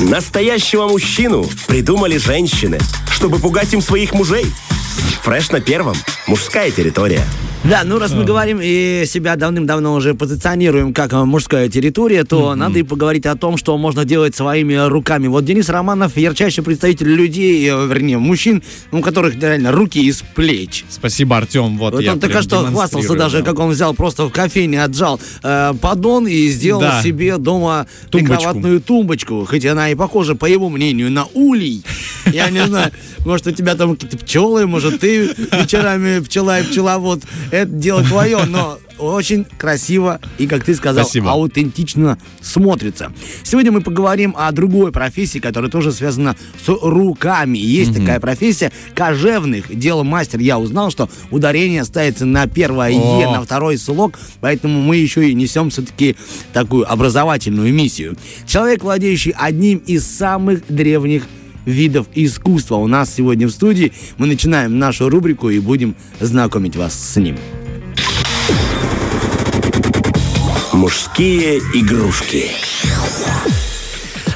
Настоящего мужчину придумали женщины, чтобы пугать им своих мужей. Фреш на первом. Мужская территория. Да, ну раз мы говорим и себя давным-давно уже позиционируем как э, мужская территория, то надо и поговорить о том, что можно делать своими руками. Вот Денис Романов ярчайший представитель людей, э, вернее, мужчин, у которых реально руки из плеч. Спасибо, Артем. Вот, Вот я он только что хвастался даже, да. как он взял просто в кофейне, отжал э, поддон и сделал Да. себе дома прикроватную тумбочку. Хоть она и похожа, по его мнению, на улей. Я не знаю, может, у тебя там какие-то пчелы, может, ты вечерами пчела и пчеловод. Это дело твое, но очень красиво и, как ты сказал, Спасибо. аутентично смотрится. Сегодня мы поговорим о другой профессии, которая тоже связана с руками. Есть такая профессия кожевных дел мастер. Я узнал, что ударение ставится на первое О. «е», на второй слог, поэтому мы еще и несем все-таки такую образовательную миссию. Человек, владеющий одним из самых древних видов искусства у нас сегодня в студии. Мы начинаем нашу рубрику и будем знакомить вас с ним. Мужские игрушки.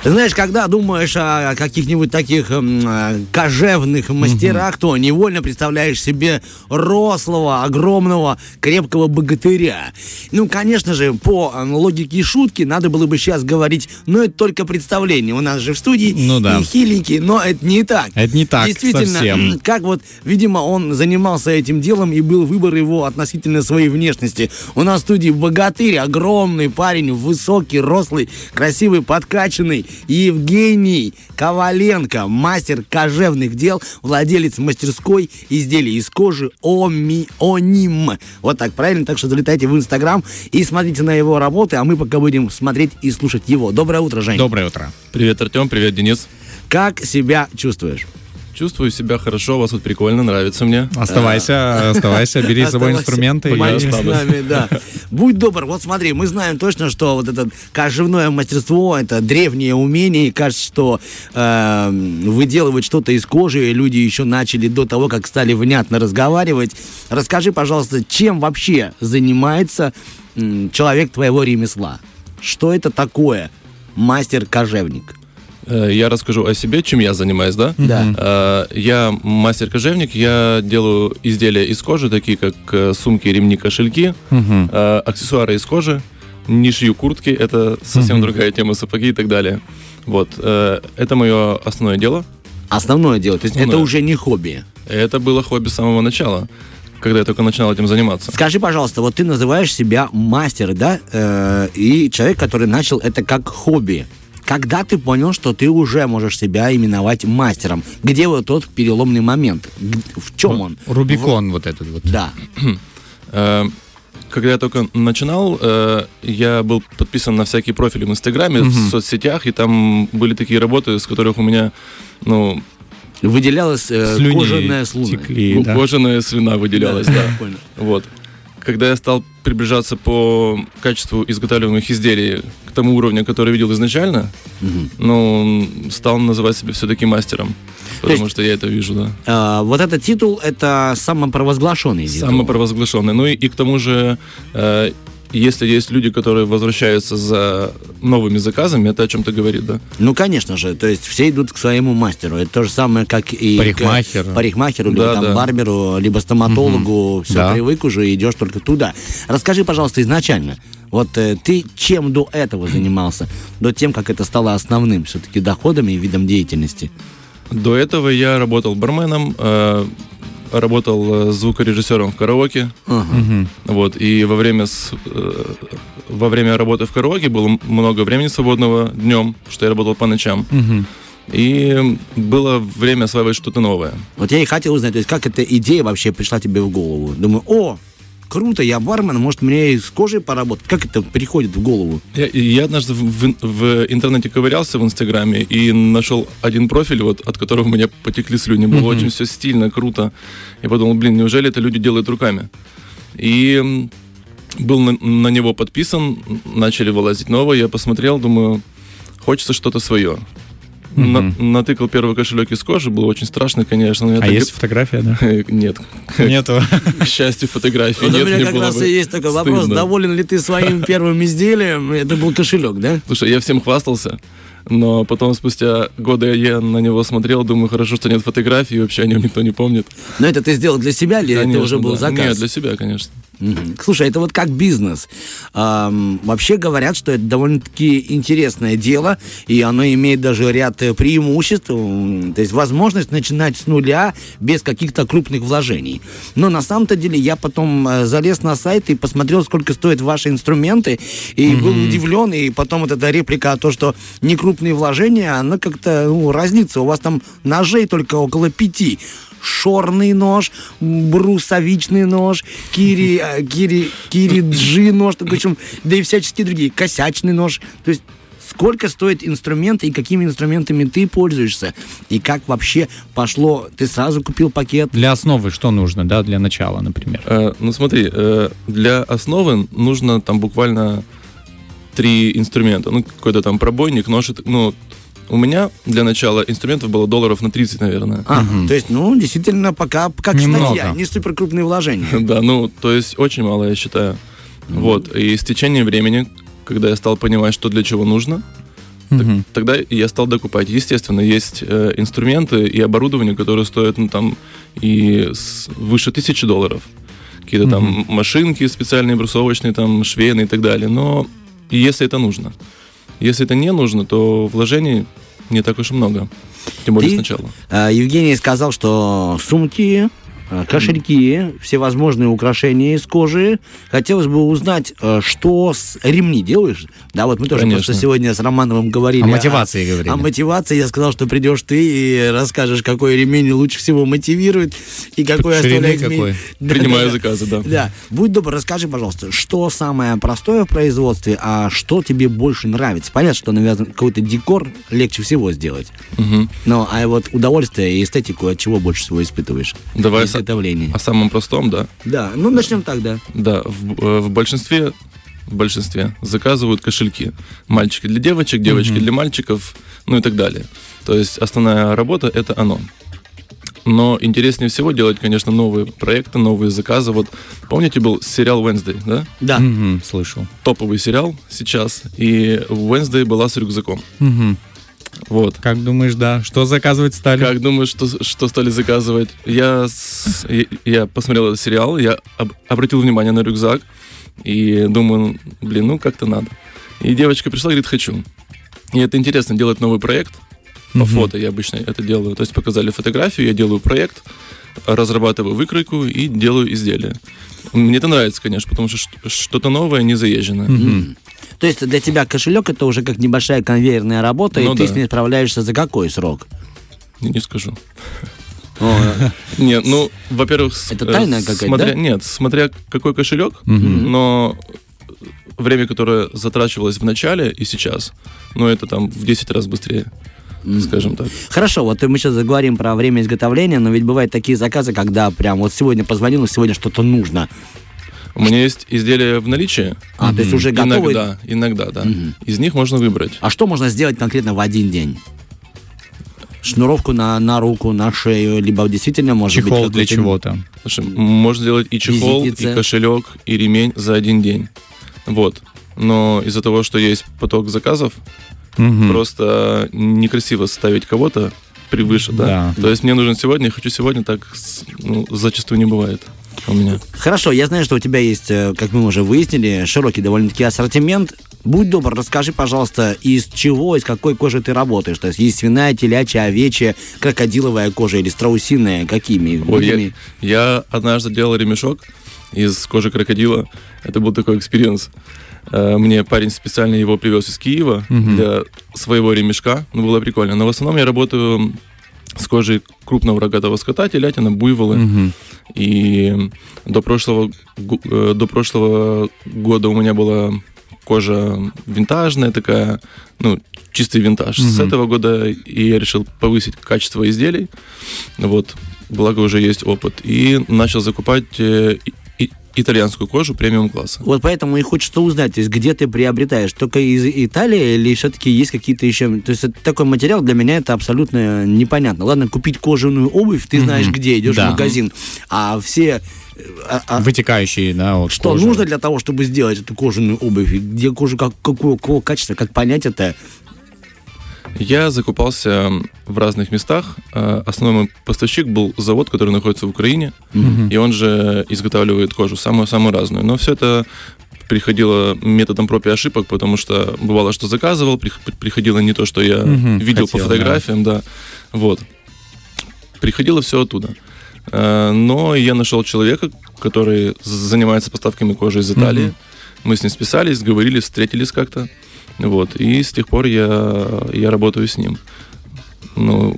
Знаешь, когда думаешь о каких-нибудь таких м, э, кожевных мастерах, то невольно представляешь себе рослого, огромного, крепкого богатыря. Ну, конечно же, по э, логике шутки надо было бы сейчас говорить, но это только представление. У нас же в студии Ну да. и хиленький, но это не так. Это не так Действительно, совсем. как вот, видимо, он занимался этим делом и был выбор его относительно своей внешности. У нас в студии богатырь, огромный парень, высокий, рослый, красивый, подкачанный. Евгений Коваленко, мастер кожевных дел, владелец мастерской изделий из кожи Оми, Оним. Вот так, правильно? Так что залетайте в Инстаграм и смотрите на его работы, а мы пока будем смотреть и слушать его. Доброе утро, Жень. Доброе утро. Привет, Артем, привет, Денис. Как себя чувствуешь? Чувствую себя хорошо, у вас тут прикольно, нравится мне. Оставайся, оставайся, бери с собой инструменты. и- поменьше с нами, да. Будь добр, вот смотри, мы знаем точно, что вот это кожевное мастерство, это древнее умение, и кажется, что э, выделывать что-то из кожи люди еще начали до того, как стали внятно разговаривать. Расскажи, пожалуйста, чем вообще занимается человек твоего ремесла? Что это такое мастер-кожевник? Э, Я расскажу о себе, чем я занимаюсь, да? Да. Э, Я мастер-кожевник, я делаю изделия из кожи, такие как э, сумки, ремни, кошельки, э, аксессуары из кожи, не шью куртки, это совсем другая тема, сапоги и так далее. Вот, это мое основное дело. Основное дело, то есть это Основное. уже не хобби. Это было хобби с самого начала, когда я только начинал этим заниматься. Скажи, пожалуйста, вот ты называешь себя мастер, да? Э, и человек, который начал это как хобби. Когда ты понял, что ты уже можешь себя именовать мастером? Где вот тот переломный момент? В чем он? Рубикон вот этот вот. Да. Э, Когда я только начинал, э, я был подписан на всякие профили в Инстаграме, в соцсетях, и там были такие работы, с которых у меня, ну, Выделялась э, кожаная слуна. текли, да. кожаная слюна выделялась, да. Понял. Вот. Когда я стал приближаться по качеству изготавливаемых изделий к тому уровню, который видел изначально, Мгм. ну, стал называть себя все-таки мастером. Потому есть- что я это вижу, да. Э, вот этот титул это самопровозглашенный титул. Самопровозглашенный. Ну и, и к тому же, э, если есть люди, которые возвращаются за новыми заказами, это о чем-то говорит, да? Ну, конечно же, то есть все идут к своему мастеру. Это то же самое, как и Парикмахер. к парикмахеру, либо Да, там да. барберу, либо стоматологу. Все, Да. привык уже, идешь только туда. Расскажи, пожалуйста, изначально, вот э, ты чем до этого занимался? До тем, как это стало основным все-таки доходом и видом деятельности? До этого я работал барменом, э, работал э, звукорежиссером в караоке. Мгм. Вот, и во время, с- э, во время работы в караоке было много времени свободного днем, что я работал по ночам. Мгм. И было время осваивать что-то новое. Вот я и хотел узнать, то есть как эта идея вообще пришла тебе в голову? Думаю, о, круто, я бармен, может мне и с кожей поработать? Как это приходит в голову? Я, я однажды в, в- в интернете ковырялся в Инстаграме и нашел один профиль, вот, от которого у меня потекли слюни. Было очень все стильно, круто. Я подумал, блин, неужели это люди делают руками? И был на, на него подписан, начали вылазить новые, я посмотрел, думаю, хочется что-то свое. На- натыкал первый кошелек из кожи, было очень страшно, конечно. А так есть фотография, да? Нет. Нету. К счастью, фотографии Вот у нет, меня как раз и есть такой вопрос, доволен ли ты своим первым изделием? Это был кошелек, да? Слушай, я всем хвастался. Но потом, спустя годы, я на него смотрел, думаю, хорошо, что нет фотографий, и вообще о нем никто не помнит. Но это ты сделал для себя или это Конечно, уже был да. заказ? Нет, для себя, конечно. Мгм. Слушай, это вот как бизнес. Ам, вообще говорят, что это довольно-таки интересное дело, и оно имеет даже ряд э, преимуществ. То есть возможность начинать с нуля без каких-то крупных вложений. Но на самом-то деле я потом э, залез на сайт и посмотрел, сколько стоят ваши инструменты, и был удивлен, и потом вот эта реплика о том, что не крупные вложения, она как-то ну, разнится. У вас там ножей только около пяти шорный нож, брусовичный нож, кири, э, кири, кириджи нож, причем, да и всяческие другие, косячный нож. То есть сколько стоит инструменты и какими инструментами ты пользуешься, и как вообще пошло, ты сразу купил пакет, Для основы что нужно, да, для начала, например? Э, ну смотри, э, для основы нужно там буквально три инструмента. Ну, какой-то там пробойник, нож. Ну, у меня для начала инструментов было долларов на 30, наверное. Ага, то есть, ну, действительно, пока как Немного. статья, не супер крупные вложения. Да, ну, то есть очень мало, я считаю. Вот. И с течением времени, когда я стал понимать, что для чего нужно, так- тогда я стал докупать. Естественно, есть э, инструменты и оборудование, которые стоят, ну, там, и с- выше тысячи долларов. Какие-то там машинки специальные, брусовочные, там, швейные и так далее. Но если это нужно. Если это не нужно, то вложений не так уж и много. Тем более Ты- сначала. А, Евгений сказал, что сумки, кошельки, всевозможные украшения из кожи. Хотелось бы узнать, а, что с ремни делаешь? Да, вот мы тоже Конечно. просто сегодня с Романовым говорили. О мотивации говорили. О мотивации. Я сказал, что придешь ты и расскажешь, какой ремень лучше всего мотивирует и какой Ширины оставляет... какой. Да, Принимаю да, заказы, да. Да. Будь добр, расскажи, пожалуйста, что самое простое в производстве, а что тебе больше нравится? Понятно, что, наверное, какой-то декор легче всего сделать. Мгм. Ну, а вот удовольствие и эстетику от чего больше всего испытываешь? Давай С- изготовлении. О самом простом, да. Да, ну начнем так, да. Да, в, э, в большинстве в большинстве заказывают кошельки. Мальчики для девочек, девочки для мальчиков, ну и так далее. То есть основная работа это оно. Но интереснее всего делать, конечно, новые проекты, новые заказы. Вот помните, был сериал Wednesday, да? Да. Мгм, слышал. Топовый сериал сейчас. И Wednesday была с рюкзаком. Мгм. Вот. Как думаешь, да? Что заказывать стали? Как думаешь, что, что стали заказывать? Я, с- я, я посмотрел этот сериал, я об- обратил внимание на рюкзак и думаю, блин, ну как-то надо. И девочка пришла и говорит, хочу. И это интересно, делать новый проект. По Мгм. фото я обычно это делаю. То есть показали фотографию, я делаю проект, разрабатываю выкройку и делаю изделие. Мне это нравится, конечно, потому что что-то новое, не заезженное. То есть для тебя кошелек это уже как небольшая конвейерная работа, Ну и ты да. с ней справляешься за какой срок? Не, не скажу. Нет, ну, во-первых, Это э, тайна какая-то? Нет, смотря какой кошелек, но время, которое затрачивалось в начале и сейчас, ну, это там в 10 раз быстрее, скажем так. Хорошо, вот мы сейчас заговорим про время изготовления, но ведь бывают такие заказы, когда прям вот сегодня позвонил, сегодня что-то нужно. У меня есть изделия в наличии. А, то есть уже готовые? Иногда, иногда, да. Из них можно выбрать. А что можно сделать конкретно в один день? Шнуровку на, на руку, на шею, либо действительно может быть Чехол для какой-то- чего-то. Слушай, можно сделать и чехол, Визитница. и кошелек, и ремень за один день. Вот. Но из-за того, что есть поток заказов, Мгм. просто некрасиво ставить кого-то превыше, да. Да. То есть мне нужен сегодня, я хочу сегодня, так ну, зачастую не бывает у меня. Хорошо, я знаю, что у тебя есть, э, как мы уже выяснили, широкий довольно-таки ассортимент. Будь добр, расскажи, пожалуйста, из чего, из какой кожи ты работаешь? То есть есть свиная, телячья, овечья, крокодиловая кожа или страусиная? Какими? Ой, я, я однажды делал ремешок из кожи крокодила. Это был такой experience. Э, Мне парень специально его привез из Киева Мгм. для своего ремешка. Ну, было прикольно. Но в основном я работаю с кожей крупного рогатого скота, телятина, буйволы. Мгм. И до прошлого, э, до прошлого года у меня была кожа винтажная такая, ну, чистый винтаж. С Мгм. этого года и я решил повысить качество изделий. Вот, благо уже есть опыт. И начал закупать э, итальянскую кожу премиум класса. Вот поэтому и хочется узнать, то есть где ты приобретаешь? Только из Италии или все-таки есть какие-то еще... То есть это такой материал для меня это абсолютно непонятно. Ладно, купить кожаную обувь, ты знаешь Мгм. где, идешь Да. в магазин, а все... а- а- Вытекающие, да, вот что кожа. нужно для того, чтобы сделать эту кожаную обувь? Где кожа, как, какого, какого качества, как понять это? Я закупался в разных местах. Э, Основной мой поставщик был завод, который находится в Украине, и он же изготавливает кожу, самую-самую разную. Но все это приходило методом проб и ошибок, потому что бывало, что заказывал, прих- приходило не то, что я Мгм, видел по хотел, да. фотографиям, да. Вот. Приходило все оттуда. Э, Но я нашел человека, который занимается поставками кожи из Италии. Мы с ним списались, говорили, встретились как-то. Вот. И с тех пор я, я работаю с ним. Ну,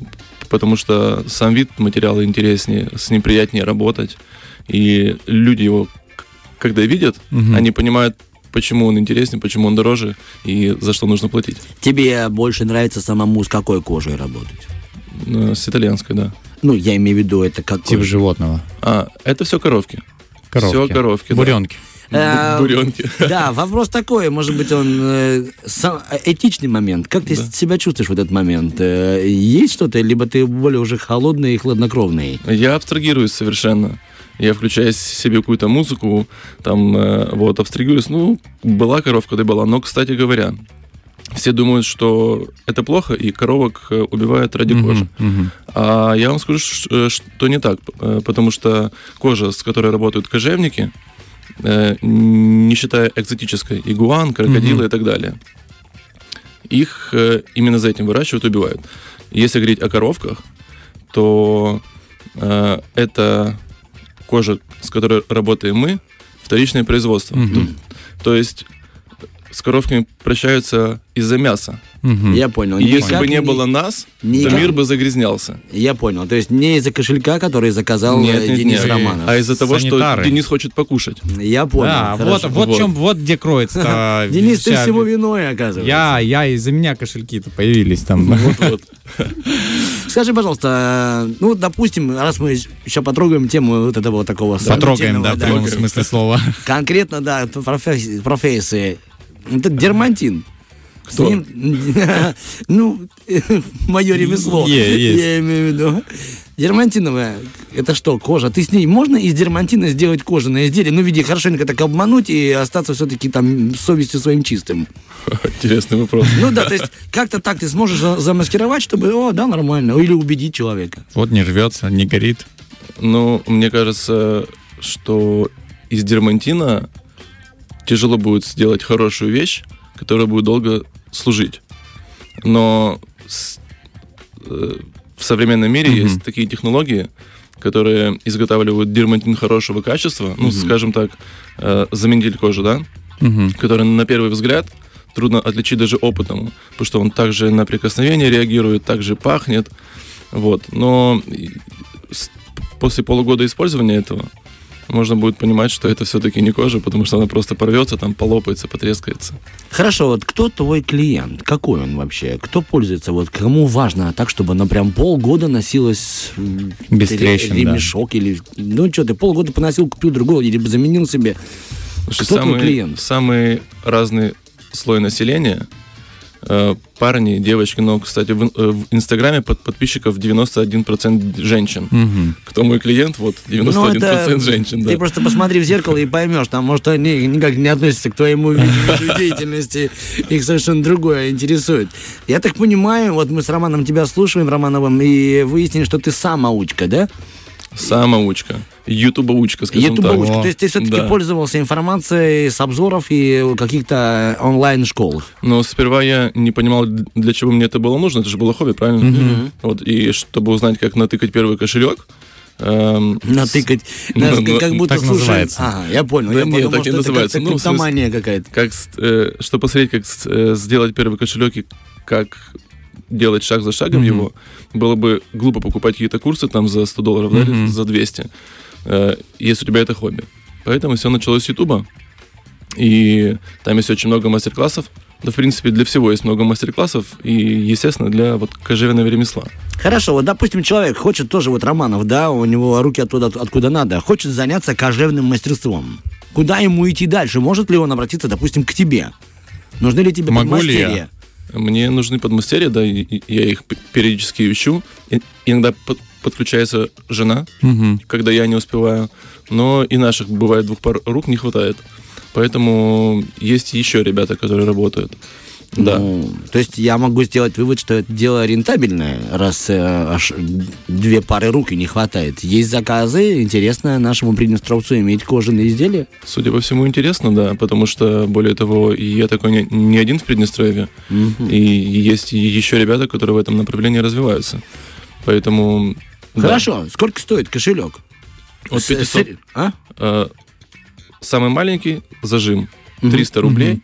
потому что сам вид материала интереснее, с ним приятнее работать. И люди его, когда видят, Мгм. они понимают, почему он интереснее, почему он дороже и за что нужно платить. Тебе больше нравится самому с какой кожей работать? Э, С итальянской, да. Ну, я имею в виду, это как... Тип животного. А, это все коровки. Коровки. Все коровки. да. Буренки. Бу- Буренки. Да, вопрос такой, может быть, он э, сам- этичный момент. Как ты себя чувствуешь в этот момент? Э, Есть что-то, либо ты более уже холодный и хладнокровный? Я абстрагируюсь совершенно. Я включаю себе какую-то музыку, там, э, вот, абстрагируюсь. Ну, была коровка, да была. Но, кстати говоря, все думают, что это плохо, и коровок э, убивают ради Мгм, кожи. мгм. А я вам скажу, э, что не так. Э, Потому что кожа, с которой работают кожевники, э, не считая экзотической, игуан, крокодилы Мгм. и так далее, их э, именно за этим выращивают, убивают. Если говорить о коровках, то э, это кожа, с которой работаем мы, вторичное производство. Мгм. То есть с коровками прощаются из-за мяса. Мгм. Я понял. И если Никак бы не было нас, никак- то мир бы загрязнялся. Я понял. То есть не из-за кошелька, который заказал Нет, э, нет, Денис нет. Романов. А из-за того, Санитары. что Денис хочет покушать. Я понял. Да, вот, хорошо. вот, Вот. чем, вот где кроется. Денис, ты всего виной, оказывается. Я, я, из-за меня кошельки-то появились там. Вот-вот. Скажи, пожалуйста, э, ну, допустим, раз мы еще потрогаем тему вот этого вот такого Потрогаем, да, в прямом смысле слова. Конкретно, да, профессии. профессии. Это дермантин. Кто? С ним- ну, мое ремесло. Я имею в виду. Дермантиновая, это что, кожа? Ты с ней, можно из дермантина сделать кожаное изделие? Ну, в виде хорошенько так обмануть и остаться все-таки там с совестью своим чистым. Интересный вопрос. Ну да, то есть как-то так ты сможешь за- замаскировать, чтобы, о, да, нормально. Или убедить человека. Вот не рвется, не горит. Ну, мне кажется, что из дермантина тяжело будет сделать хорошую вещь, которая будет долго служить. Но с- э, в современном мире Мгм. есть такие технологии, которые изготавливают дермантин хорошего качества, ну, скажем так, э, заменитель кожи, да, Мгм. который на первый взгляд трудно отличить даже опытному, потому что он также на прикосновение реагирует, также пахнет, вот. Но после полугода использования этого можно будет понимать, что это все-таки не кожа, потому что она просто порвется, там полопается, потрескается. Хорошо, вот кто твой клиент? Какой он вообще? Кто пользуется? Вот кому важно так, чтобы она прям полгода носилась Без ре- трещин, да. ремешок или... Ну что, ты полгода поносил, купил другого или заменил себе. Что Кто твой самый, клиент? самый разный слой населения, парни, девочки, но, кстати, в, э, в Инстаграме под подписчиков 91% женщин. Мгм. Кто мой клиент? Вот, 91% женщин, да. Ну, Ты просто посмотри в зеркало и поймешь, там, может, они никак не относятся к твоему виду деятельности, их совершенно другое интересует. Я так понимаю, вот мы с Романом тебя слушаем, Романовым, и выяснили, что ты самоучка, да? Самоучка. Ютубоучка, скажем так. Ютубовочка. О, То есть ты все-таки да. пользовался информацией с обзоров и каких-то онлайн-школ. Но сперва я не понимал, для чего мне это было нужно. Это же было хобби, правильно? Вот, и чтобы узнать, как натыкать первый кошелек, эм, Натыкать. Ну, Знаешь, ну, как будто так слушаем. называется. Ага, я понял. Да я нет, подумал, так не что это называется. как-то Ну, какая-то. как, э, чтобы посмотреть, как э, сделать первый кошелек и как делать шаг за шагом Мгм. его, было бы глупо покупать какие-то курсы там за 100 долларов, да, или за 200, э, если у тебя это хобби. Поэтому все началось с Ютуба. И там есть очень много мастер-классов. Да, в принципе, для всего есть много мастер-классов. И, естественно, для вот кожевенного ремесла. Хорошо, вот, допустим, человек хочет тоже, вот Романов, да, у него руки оттуда, откуда надо, хочет заняться кожевным мастерством. Куда ему идти дальше? Может ли он обратиться, допустим, к тебе? Нужны ли тебе Могу ли я? Мне нужны подмастерья, да, и- я их периодически ищу. И- Иногда под- подключается жена, Мгм. когда я не успеваю. Но и наших бывает двух пар рук не хватает. Поэтому есть еще ребята, которые работают. Да. Ну, то есть я могу сделать вывод, что это дело рентабельное, раз э, аж две пары рук и не хватает. Есть заказы, интересно нашему Приднестровцу иметь кожаные изделия. Судя по всему, интересно, да, потому что, более того, я такой не, не один в Приднестровье, и есть еще ребята, которые в этом направлении развиваются. Поэтому... да. Хорошо, сколько стоит кошелек? От С- 500 сер- А? Э, самый маленький зажим 300 рублей,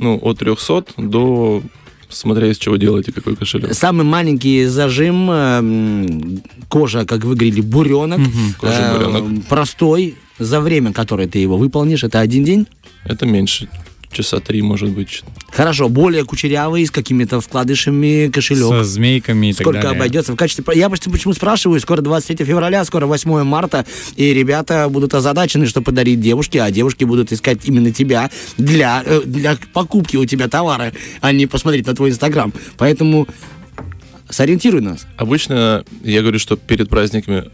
ну, от 300 до смотря из чего делаете, какой кошелек. Самый маленький зажим, э, кожа, как вы говорили, буренок. Кожа Э, буренок. Простой, за время, которое ты его выполнишь, это один день? Это меньше, часа три, может быть. Хорошо, более кучерявый, с какими-то вкладышами кошелек. Со змейками и так Сколько далее. обойдется в качестве... Я почему, почему спрашиваю, скоро 23 февраля, скоро 8 марта, и ребята будут озадачены, что подарить девушке, а девушки будут искать именно тебя для, э, для покупки у тебя товара, а не посмотреть на твой инстаграм. Поэтому сориентируй нас. Обычно я говорю, что перед праздниками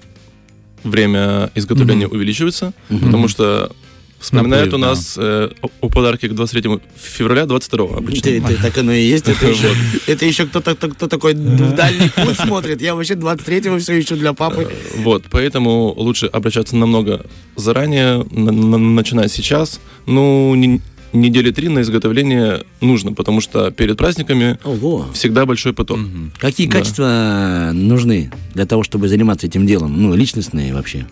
время изготовления увеличивается, потому что вспоминают Наплыв, у нас э, о- о подарке к 23 февраля 22 обычно. Ты- ты- так оно и есть. Это еще, это еще кто-то кто, такой в дальний путь смотрит. Я вообще 23-го все еще для папы. Вот, поэтому лучше обращаться намного заранее, на- на- начинать сейчас. Ну, не- недели три на изготовление нужно, потому что перед праздниками Ого. всегда большой поток. Какие Да. качества нужны для того, чтобы заниматься этим делом? Ну, личностные вообще.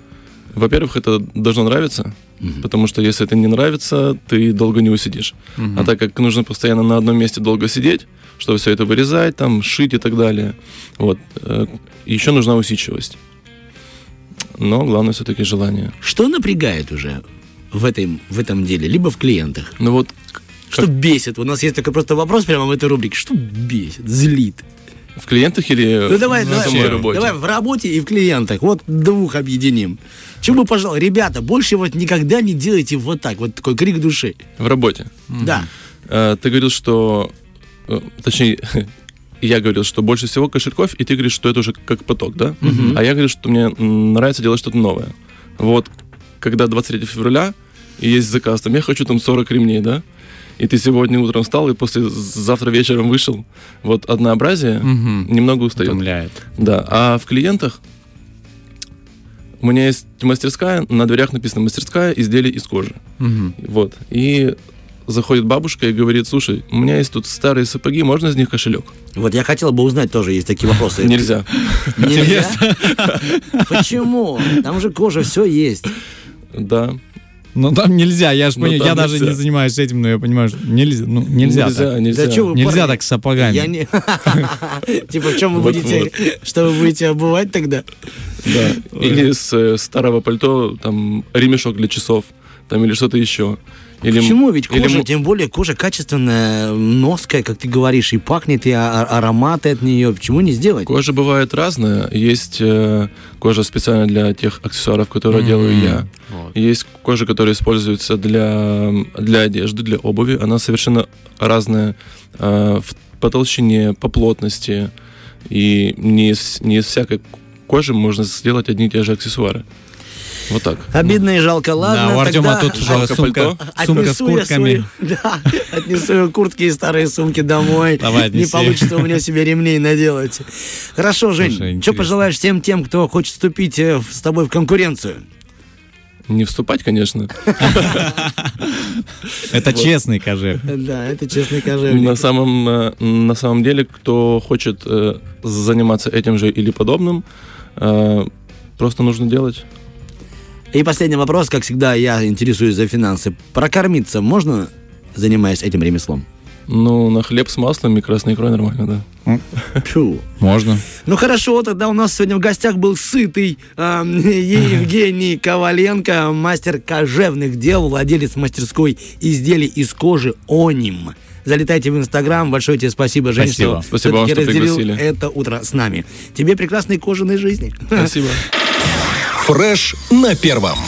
Во-первых, это должно нравиться, потому что если это не нравится, ты долго не усидишь. А так как нужно постоянно на одном месте долго сидеть, чтобы все это вырезать, там, шить и так далее, вот, э, еще нужна усидчивость. Но главное все-таки желание. Что напрягает уже в, этой, в этом деле, либо в клиентах? Ну вот, Что бесит? У нас есть такой просто вопрос прямо в этой рубрике. Что бесит, злит? в клиентах или Ну давай, в давай, самой работе? давай в работе и в клиентах. Вот двух объединим. Чего, пожалуй, ребята, больше вот никогда не делайте вот так. Вот такой крик души. В работе. Да. Э, Ты говорил, что... э, Точнее, я говорил, что больше всего кошельков, и ты говоришь, что это уже как поток, да? А я говорю, что мне нравится делать что-то новое. Вот, когда 23 февраля, и есть заказ, там, я хочу там 40 ремней, да? И ты сегодня утром встал, и после завтра вечером вышел. Вот однообразие Мгм. немного устает. Утомляет. Да, а в клиентах у меня есть мастерская, на дверях написано мастерская изделий из кожи. Мгм. Вот. И заходит бабушка и говорит, слушай, у меня есть тут старые сапоги, можно из них кошелек? Вот я хотел бы узнать тоже, есть такие вопросы. Нельзя. Нельзя? Почему? Там же кожа, все есть. Да. Ну там нельзя, я ж Ну, понимаю, я даже нельзя. не занимаюсь этим, но я понимаю, что нельзя, ну нельзя, Нельзя, так. нельзя. Да чё вы, Нельзя парни? так с сапогами. Я не... Типа, в чем вы будете... Что вы будете обувать тогда? Да. Или с э, старого пальто, там, ремешок для часов, там, или что-то еще. Или, Почему? Ведь или кожа, м- тем более кожа качественная, ноская, как ты говоришь, и пахнет, и а- а- ароматы от нее. Почему не сделать? Кожа бывает разная. Есть э, кожа специально для тех аксессуаров, которые делаю я. Вот. Есть кожа, которая используется для, для одежды, для обуви. Она совершенно разная э, в, по толщине, по плотности. И не из, не из всякой кожи можно сделать одни и те же аксессуары. Вот так. Обидно и жалко. Ладно, да, у Артема тогда тут уже Жалко сумка, пальто. сумка с отнесу я куртками. свою- да, отнесу куртки и старые сумки домой. Давай, Не получится у меня себе ремней наделать. Хорошо, Слушай, Жень, что пожелаешь всем тем, кто хочет вступить э, с тобой в конкуренцию? Не вступать, конечно. Это честный кожек. Да, это честный кожевник. На самом, э, на самом деле, кто хочет э, заниматься этим же или подобным, э, просто нужно делать. И последний вопрос, как всегда, я интересуюсь за финансы. Прокормиться можно, занимаясь этим ремеслом? Ну, на хлеб с маслом и красной икрой нормально, да. Фу. Можно. Ну хорошо, тогда у нас сегодня в гостях был сытый эм, Евгений Коваленко, мастер кожевных дел, владелец мастерской изделий из кожи «Оним». Залетайте в Инстаграм. Большое тебе спасибо, Жень, Спасибо. что Спасибо вам, что разделил пригласили. это утро с нами. Тебе прекрасной кожаной жизни. Спасибо. Фреш на первом.